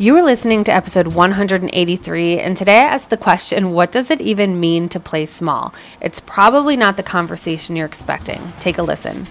You are listening to episode 183, and today I asked the question what does it even mean to play small? It's probably not the conversation you're expecting. Take a listen.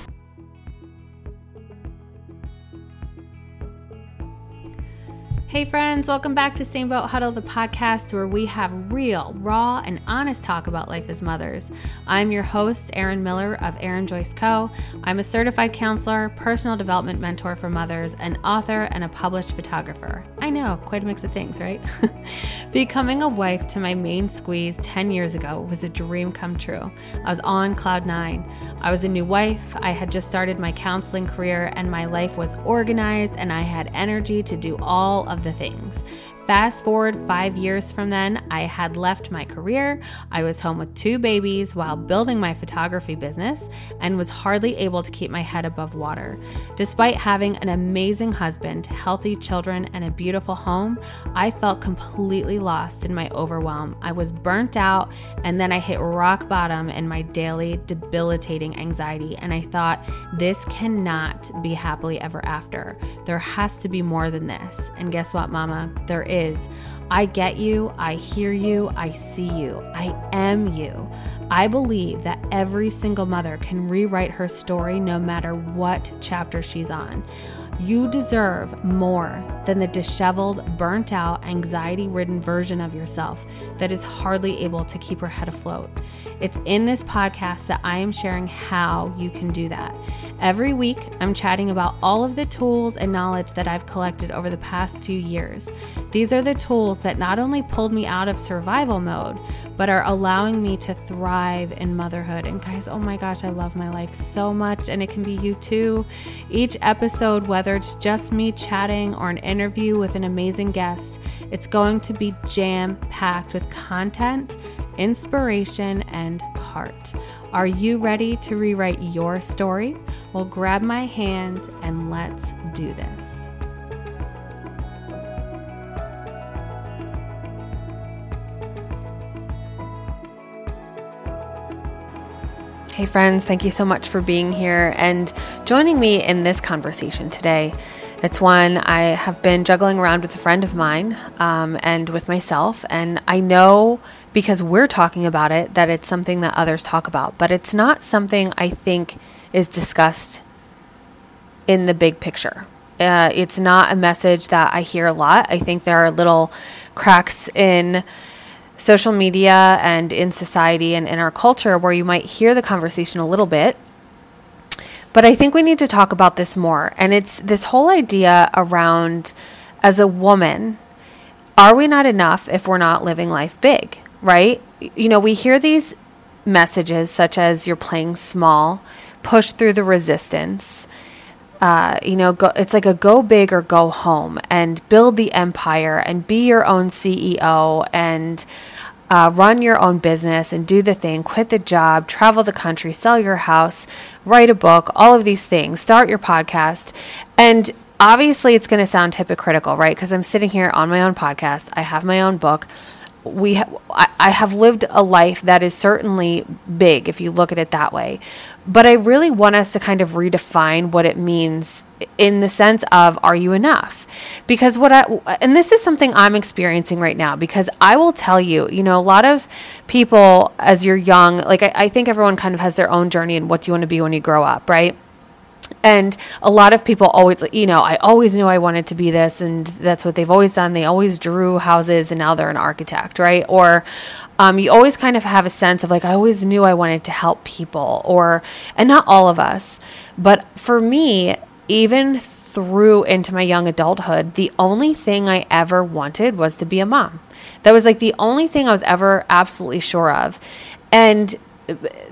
Hey, friends, welcome back to Same Boat Huddle, the podcast where we have real, raw, and honest talk about life as mothers. I'm your host, Erin Miller of Erin Joyce Co. I'm a certified counselor, personal development mentor for mothers, an author, and a published photographer. I know, quite a mix of things, right? Becoming a wife to my main squeeze 10 years ago was a dream come true. I was on cloud nine. I was a new wife, I had just started my counseling career, and my life was organized, and I had energy to do all of the things. Fast forward five years from then, I had left my career. I was home with two babies while building my photography business and was hardly able to keep my head above water. Despite having an amazing husband, healthy children, and a beautiful home, I felt completely lost in my overwhelm. I was burnt out, and then I hit rock bottom in my daily debilitating anxiety. And I thought, this cannot be happily ever after. There has to be more than this. And guess what, Mama? There is is I get you, I hear you, I see you, I am you. I believe that every single mother can rewrite her story no matter what chapter she's on. You deserve more than the disheveled, burnt out, anxiety ridden version of yourself that is hardly able to keep her head afloat. It's in this podcast that I am sharing how you can do that. Every week, I'm chatting about all of the tools and knowledge that I've collected over the past few years. These are the tools that not only pulled me out of survival mode, but are allowing me to thrive in motherhood. And guys, oh my gosh, I love my life so much, and it can be you too. Each episode, whether whether it's just me chatting or an interview with an amazing guest, it's going to be jam packed with content, inspiration, and heart. Are you ready to rewrite your story? Well, grab my hand and let's do this. Hey, friends, thank you so much for being here and joining me in this conversation today. It's one I have been juggling around with a friend of mine um, and with myself, and I know because we're talking about it that it's something that others talk about, but it's not something I think is discussed in the big picture. Uh, it's not a message that I hear a lot. I think there are little cracks in social media and in society and in our culture where you might hear the conversation a little bit. But I think we need to talk about this more. And it's this whole idea around as a woman, are we not enough if we're not living life big, right? You know, we hear these messages such as you're playing small, push through the resistance. Uh, you know, go, it's like a go big or go home and build the empire and be your own CEO and uh, run your own business and do the thing, quit the job, travel the country, sell your house, write a book, all of these things, start your podcast. And obviously, it's going to sound hypocritical, right? Because I'm sitting here on my own podcast, I have my own book we ha- I have lived a life that is certainly big if you look at it that way. But I really want us to kind of redefine what it means in the sense of are you enough? Because what I and this is something I'm experiencing right now because I will tell you, you know, a lot of people as you're young, like I, I think everyone kind of has their own journey and what do you want to be when you grow up, right? And a lot of people always, you know, I always knew I wanted to be this, and that's what they've always done. They always drew houses, and now they're an architect, right? Or um, you always kind of have a sense of like, I always knew I wanted to help people, or, and not all of us, but for me, even through into my young adulthood, the only thing I ever wanted was to be a mom. That was like the only thing I was ever absolutely sure of. And,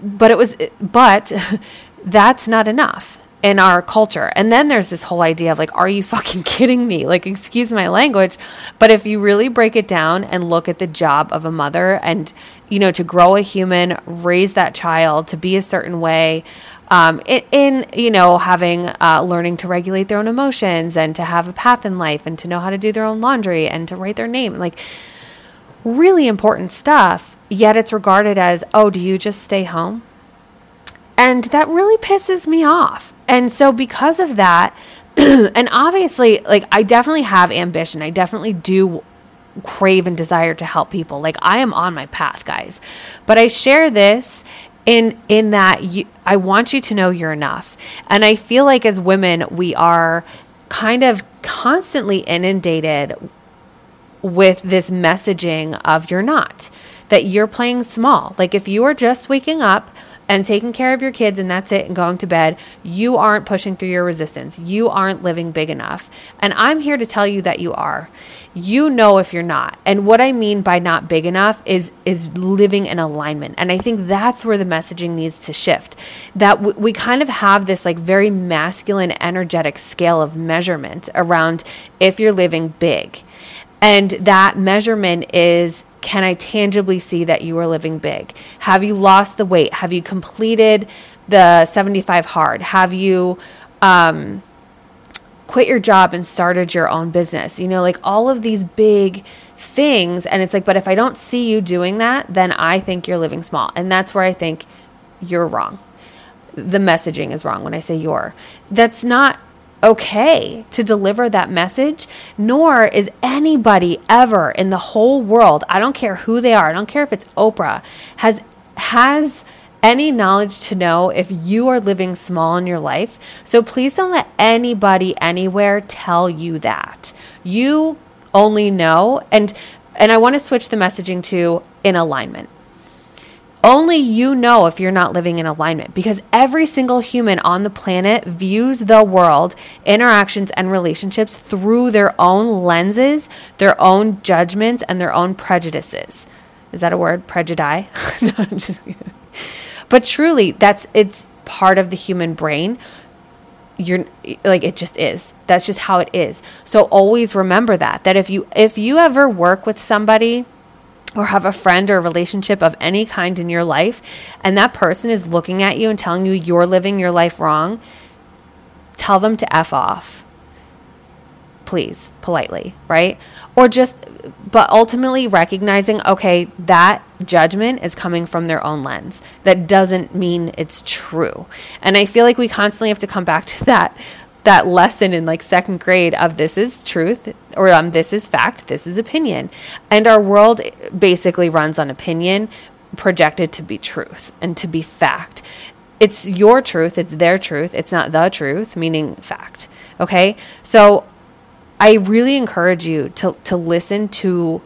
but it was, but that's not enough in our culture. And then there's this whole idea of like, are you fucking kidding me? Like, excuse my language. But if you really break it down and look at the job of a mother and, you know, to grow a human, raise that child to be a certain way, um, in, you know having uh, learning to regulate their own emotions and to have a path in life and to know how to do their own laundry and to write their name like really important stuff yet it's regarded as oh do you just stay home and that really pisses me off. And so, because of that, and obviously, like, I definitely have ambition. I definitely do crave and desire to help people. Like, I am on my path, guys. But I share this in in that you, I want you to know you're enough. And I feel like as women, we are kind of constantly inundated with this messaging of you're not, that you're playing small. Like if you are just waking up and taking care of your kids and that's it and going to bed, you aren't pushing through your resistance. You aren't living big enough. And I'm here to tell you that you are. You know if you're not. And what I mean by not big enough is is living in alignment. And I think that's where the messaging needs to shift. That w- we kind of have this like very masculine energetic scale of measurement around if you're living big. And that measurement is can I tangibly see that you are living big? Have you lost the weight? Have you completed the 75 hard? Have you um, quit your job and started your own business? You know, like all of these big things. And it's like, but if I don't see you doing that, then I think you're living small. And that's where I think you're wrong. The messaging is wrong when I say you're. That's not okay to deliver that message, nor is anybody ever in the whole world, I don't care who they are, I don't care if it's Oprah, has has any knowledge to know if you are living small in your life. So please don't let anybody anywhere tell you that. You only know and and I want to switch the messaging to in alignment. Only you know if you're not living in alignment because every single human on the planet views the world, interactions, and relationships through their own lenses, their own judgments, and their own prejudices. Is that a word? Prejudice? no, I'm just kidding. But truly, that's it's part of the human brain. You're like it just is. That's just how it is. So always remember that that if you if you ever work with somebody or have a friend or a relationship of any kind in your life, and that person is looking at you and telling you you're living your life wrong, tell them to F off. Please, politely, right? Or just, but ultimately recognizing, okay, that judgment is coming from their own lens. That doesn't mean it's true. And I feel like we constantly have to come back to that that lesson in like second grade of this is truth or um, this is fact, this is opinion. And our world basically runs on opinion projected to be truth and to be fact. It's your truth, it's their truth, it's not the truth, meaning fact. Okay? So I really encourage you to to listen to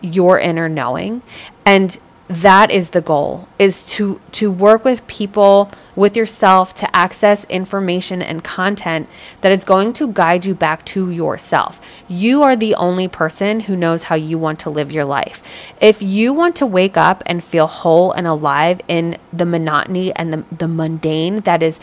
your inner knowing and that is the goal is to to work with people with yourself to access information and content that is going to guide you back to yourself. You are the only person who knows how you want to live your life. If you want to wake up and feel whole and alive in the monotony and the, the mundane that is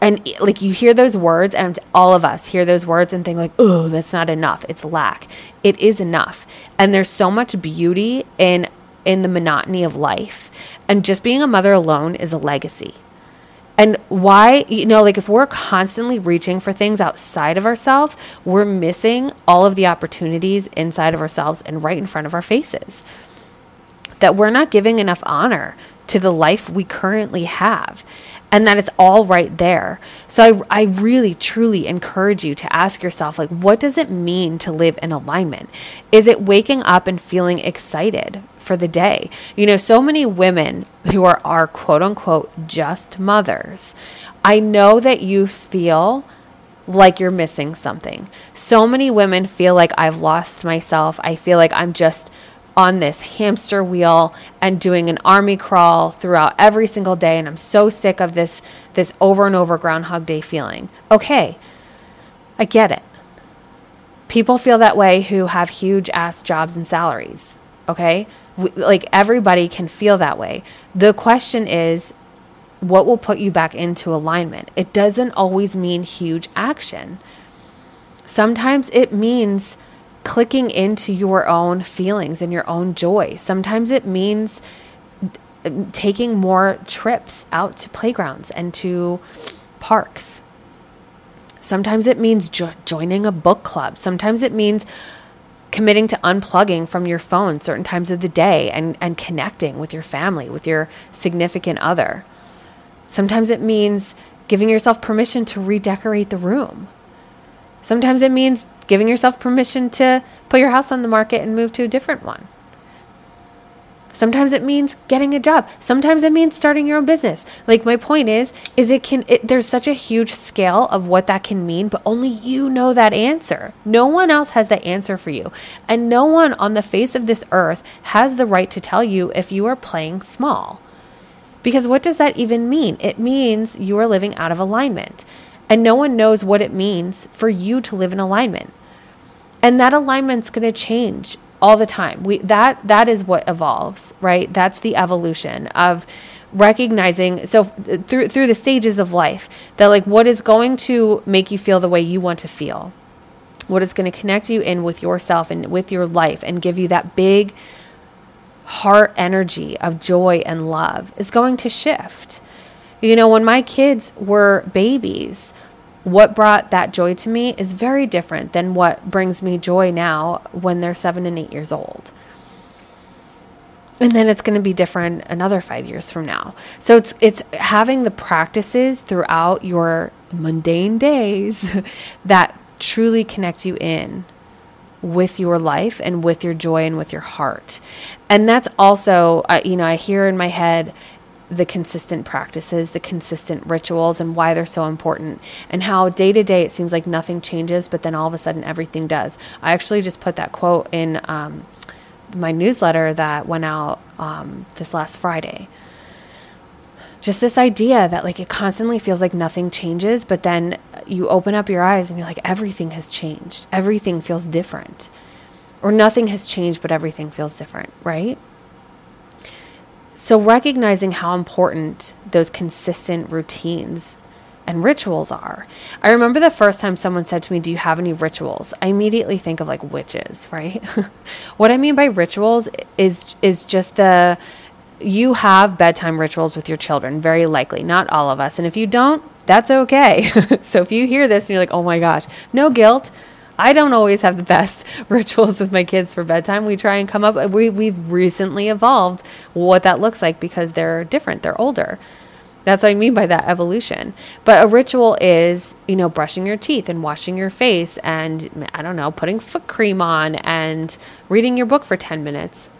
and like you hear those words and all of us hear those words and think like oh that's not enough. It's lack. It is enough. And there's so much beauty in in the monotony of life. And just being a mother alone is a legacy. And why, you know, like if we're constantly reaching for things outside of ourselves, we're missing all of the opportunities inside of ourselves and right in front of our faces. That we're not giving enough honor to the life we currently have and that it's all right there. So I, I really truly encourage you to ask yourself like what does it mean to live in alignment? Is it waking up and feeling excited for the day? You know, so many women who are are quote unquote just mothers. I know that you feel like you're missing something. So many women feel like I've lost myself. I feel like I'm just on this hamster wheel and doing an army crawl throughout every single day and I'm so sick of this this over and over groundhog day feeling. Okay. I get it. People feel that way who have huge ass jobs and salaries. Okay? We, like everybody can feel that way. The question is what will put you back into alignment? It doesn't always mean huge action. Sometimes it means clicking into your own feelings and your own joy. Sometimes it means um, taking more trips out to playgrounds and to parks. Sometimes it means jo- joining a book club. Sometimes it means committing to unplugging from your phone certain times of the day and, and connecting with your family, with your significant other. Sometimes it means giving yourself permission to redecorate the room. Sometimes it means giving yourself permission to put your house on the market and move to a different one. Sometimes it means getting a job. Sometimes it means starting your own business. Like my point is is it can it, there's such a huge scale of what that can mean, but only you know that answer. No one else has the answer for you. And no one on the face of this earth has the right to tell you if you are playing small. Because what does that even mean? It means you are living out of alignment. And no one knows what it means for you to live in alignment. And that alignment's going to change all the time. We that that is what evolves, right? That's the evolution of recognizing so through through the stages of life that like what is going to make you feel the way you want to feel. What is going to connect you in with yourself and with your life and give you that big heart energy of joy and love is going to shift. You know, when my kids were babies, what brought that joy to me is very different than what brings me joy now when they're seven and eight years old. And then it's going to be different another five years from now. So it's it's having the practices throughout your mundane days that truly connect you in with your life and with your joy and with your heart. And that's also, uh, you know, I hear in my head, the consistent practices, the consistent rituals, and why they're so important, and how day to day it seems like nothing changes, but then all of a sudden everything does. I actually just put that quote in um, my newsletter that went out um, this last Friday. Just this idea that like it constantly feels like nothing changes, but then you open up your eyes and you're like, everything has changed. Everything feels different. Or nothing has changed, but everything feels different, right? So, recognizing how important those consistent routines and rituals are. I remember the first time someone said to me, Do you have any rituals? I immediately think of like witches, right? what I mean by rituals is is just the you have bedtime rituals with your children, very likely, not all of us. And if you don't, that's okay. so if you hear this and you're like, oh my gosh, no guilt, I don't always have the best rituals with my kids for bedtime. We try and come up we we've recently evolved what that looks like because they're different, they're older. That's what I mean by that evolution. But a ritual is, you know, brushing your teeth and washing your face and I don't know, putting foot cream on and reading your book for 10 minutes.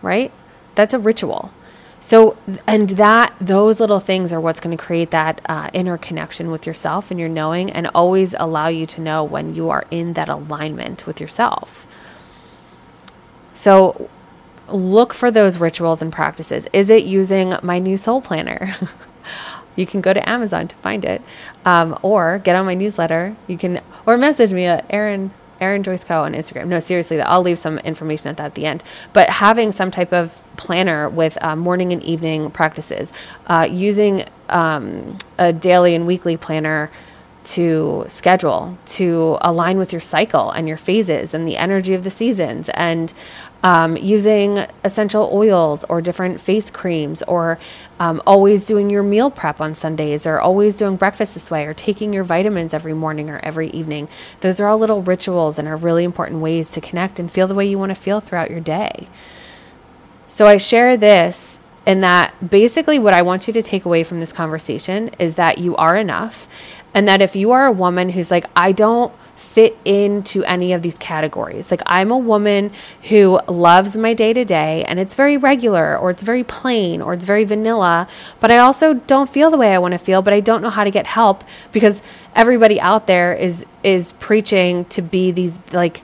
Right? That's a ritual. So, and that, those little things are what's going to create that uh, inner connection with yourself and your knowing, and always allow you to know when you are in that alignment with yourself. So, look for those rituals and practices. Is it using my new soul planner? you can go to Amazon to find it, um, or get on my newsletter. You can, or message me at Erin Erin Joyce Co on Instagram. No, seriously, I'll leave some information at that at the end. But having some type of planner with uh, morning and evening practices, uh, using um, a daily and weekly planner to schedule to align with your cycle and your phases and the energy of the seasons and um, using essential oils or different face creams, or um, always doing your meal prep on Sundays, or always doing breakfast this way, or taking your vitamins every morning or every evening. Those are all little rituals and are really important ways to connect and feel the way you want to feel throughout your day. So I share this in that basically what I want you to take away from this conversation is that you are enough. And that if you are a woman who's like, I don't fit into any of these categories. Like, I'm a woman who loves my day to day and it's very regular or it's very plain or it's very vanilla, but I also don't feel the way I want to feel, but I don't know how to get help because everybody out there is is preaching to be these like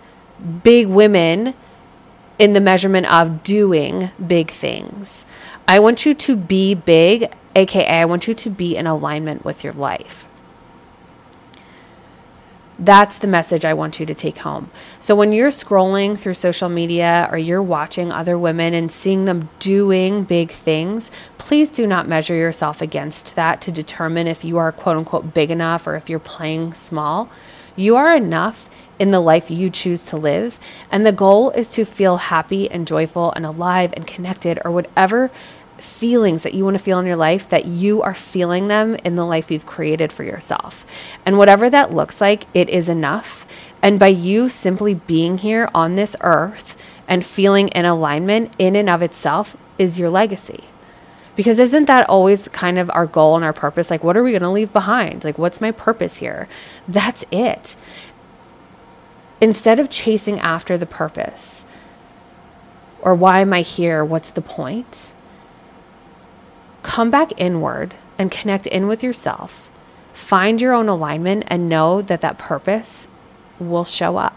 big women in the measurement of doing big things. I want you to be big, aka I want you to be in alignment with your life. That's the message I want you to take home. So when you're scrolling through social media or you're watching other women and seeing them doing big things, please do not measure yourself against that to determine if you are quote unquote big enough or if you're playing small. You are enough in the life you choose to live. And the goal is to feel happy and joyful and alive and connected or whatever feelings that you want to feel in your life that you are feeling them in the life you've created for yourself. And whatever that looks like, it is enough. And by you simply being here on this earth and feeling in alignment in and of itself is your legacy. Because isn't that always kind of our goal and our purpose? Like, what are we going to leave behind? Like, what's my purpose here? That's it. Instead of chasing after the purpose or why am I here? What's the point? Come back inward and connect in with yourself. Find your own alignment and know that that purpose will show up,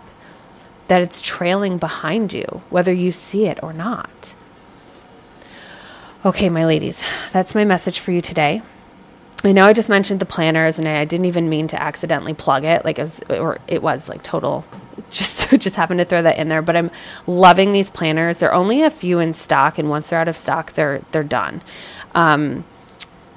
that it's trailing behind you, whether you see it or not. Okay, my ladies, that's my message for you today. I know I just mentioned the planners and I didn't even mean to accidentally plug it. Like it was, or it was like total, just, just happened to throw that in there. But I'm loving these planners. They're only a few in stock. And once they're out of stock, they're, they're done. Um,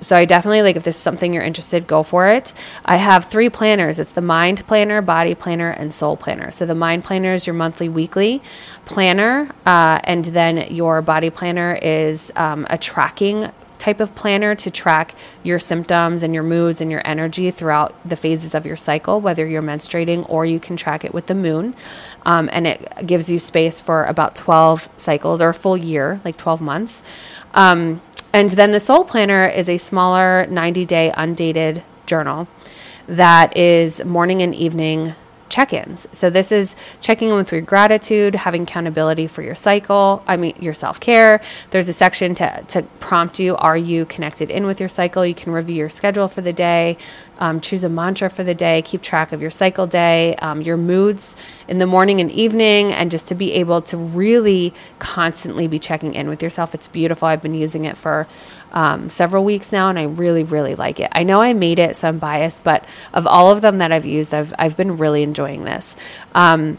so I definitely like if this is something you're interested, go for it. I have three planners. It's the mind planner, body planner, and soul planner. So the mind planner is your monthly, weekly planner, uh, and then your body planner is um, a tracking type of planner to track your symptoms and your moods and your energy throughout the phases of your cycle, whether you're menstruating or you can track it with the moon. Um, and it gives you space for about 12 cycles or a full year, like 12 months. Um, and then the Soul Planner is a smaller 90 day undated journal that is morning and evening check ins. So, this is checking in with your gratitude, having accountability for your cycle, I mean, your self care. There's a section to, to prompt you Are you connected in with your cycle? You can review your schedule for the day, um, choose a mantra for the day, keep track of your cycle day, um, your moods in the morning and evening, and just to be able to really constantly be checking in with yourself. It's beautiful. I've been using it for um, several weeks now, and I really, really like it. I know I made it, so I'm biased, but of all of them that I've used, I've, I've been really enjoying this. Um,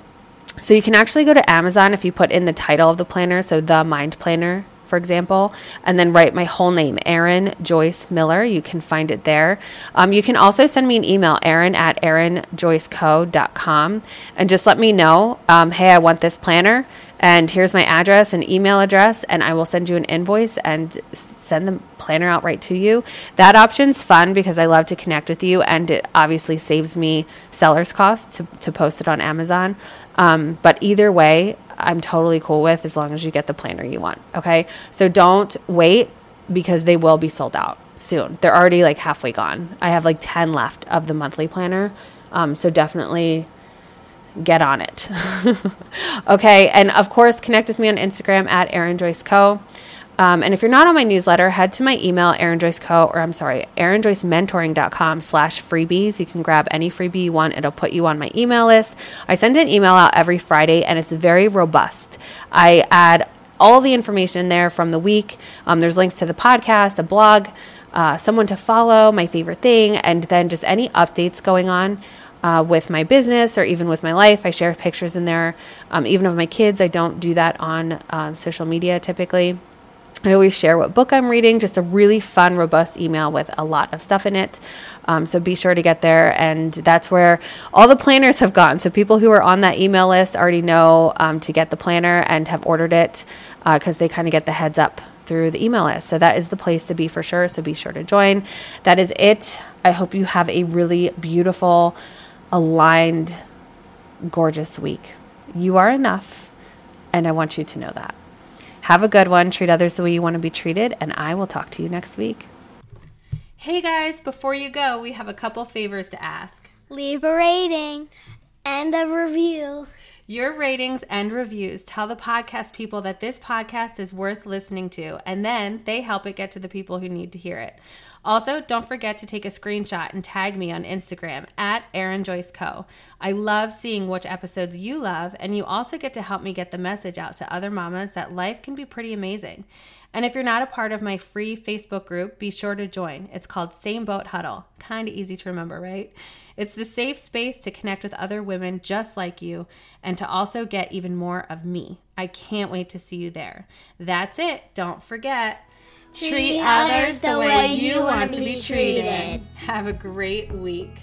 so you can actually go to Amazon if you put in the title of the planner, so the Mind Planner for example, and then write my whole name, Erin Joyce Miller. You can find it there. Um, you can also send me an email, Erin at erinjoyceco.com, and just let me know, um, hey, I want this planner, and here's my address and email address, and I will send you an invoice and send the planner out right to you. That option's fun because I love to connect with you, and it obviously saves me seller's costs to, to post it on Amazon. Um, but either way, I'm totally cool with as long as you get the planner you want. Okay. So don't wait because they will be sold out soon. They're already like halfway gone. I have like 10 left of the monthly planner. Um, so definitely get on it. okay. And of course, connect with me on Instagram at Erin Joyce Co. Um, and if you're not on my newsletter, head to my email, Erin Joyce Co. or I'm sorry, erinjoycementoring.com slash freebies. You can grab any freebie you want. It'll put you on my email list. I send an email out every Friday and it's very robust. I add all the information in there from the week. Um, there's links to the podcast, a blog, uh, someone to follow, my favorite thing, and then just any updates going on. Uh, with my business or even with my life. I share pictures in there. Um, even of my kids, I don't do that on uh, social media typically. I always share what book I'm reading, just a really fun, robust email with a lot of stuff in it. Um, so be sure to get there. And that's where all the planners have gone. So people who are on that email list already know um, to get the planner and have ordered it because uh, they kind of get the heads up through the email list. So that is the place to be for sure. So be sure to join. That is it. I hope you have a really beautiful, aligned, gorgeous week. You are enough. And I want you to know that. Have a good one. Treat others the way you want to be treated, and I will talk to you next week. Hey guys, before you go, we have a couple favors to ask. Leave a rating and a review. Your ratings and reviews tell the podcast people that this podcast is worth listening to, and then they help it get to the people who need to hear it. Also, don't forget to take a screenshot and tag me on Instagram at Erin Joyce Co. I love seeing which episodes you love, and you also get to help me get the message out to other mamas that life can be pretty amazing. And if you're not a part of my free Facebook group, be sure to join. It's called Same Boat Huddle. Kind of easy to remember, right? It's the safe space to connect with other women just like you and to also get even more of me. I can't wait to see you there. That's it. Don't forget. Treat others the way you want to be treated. Have a great week.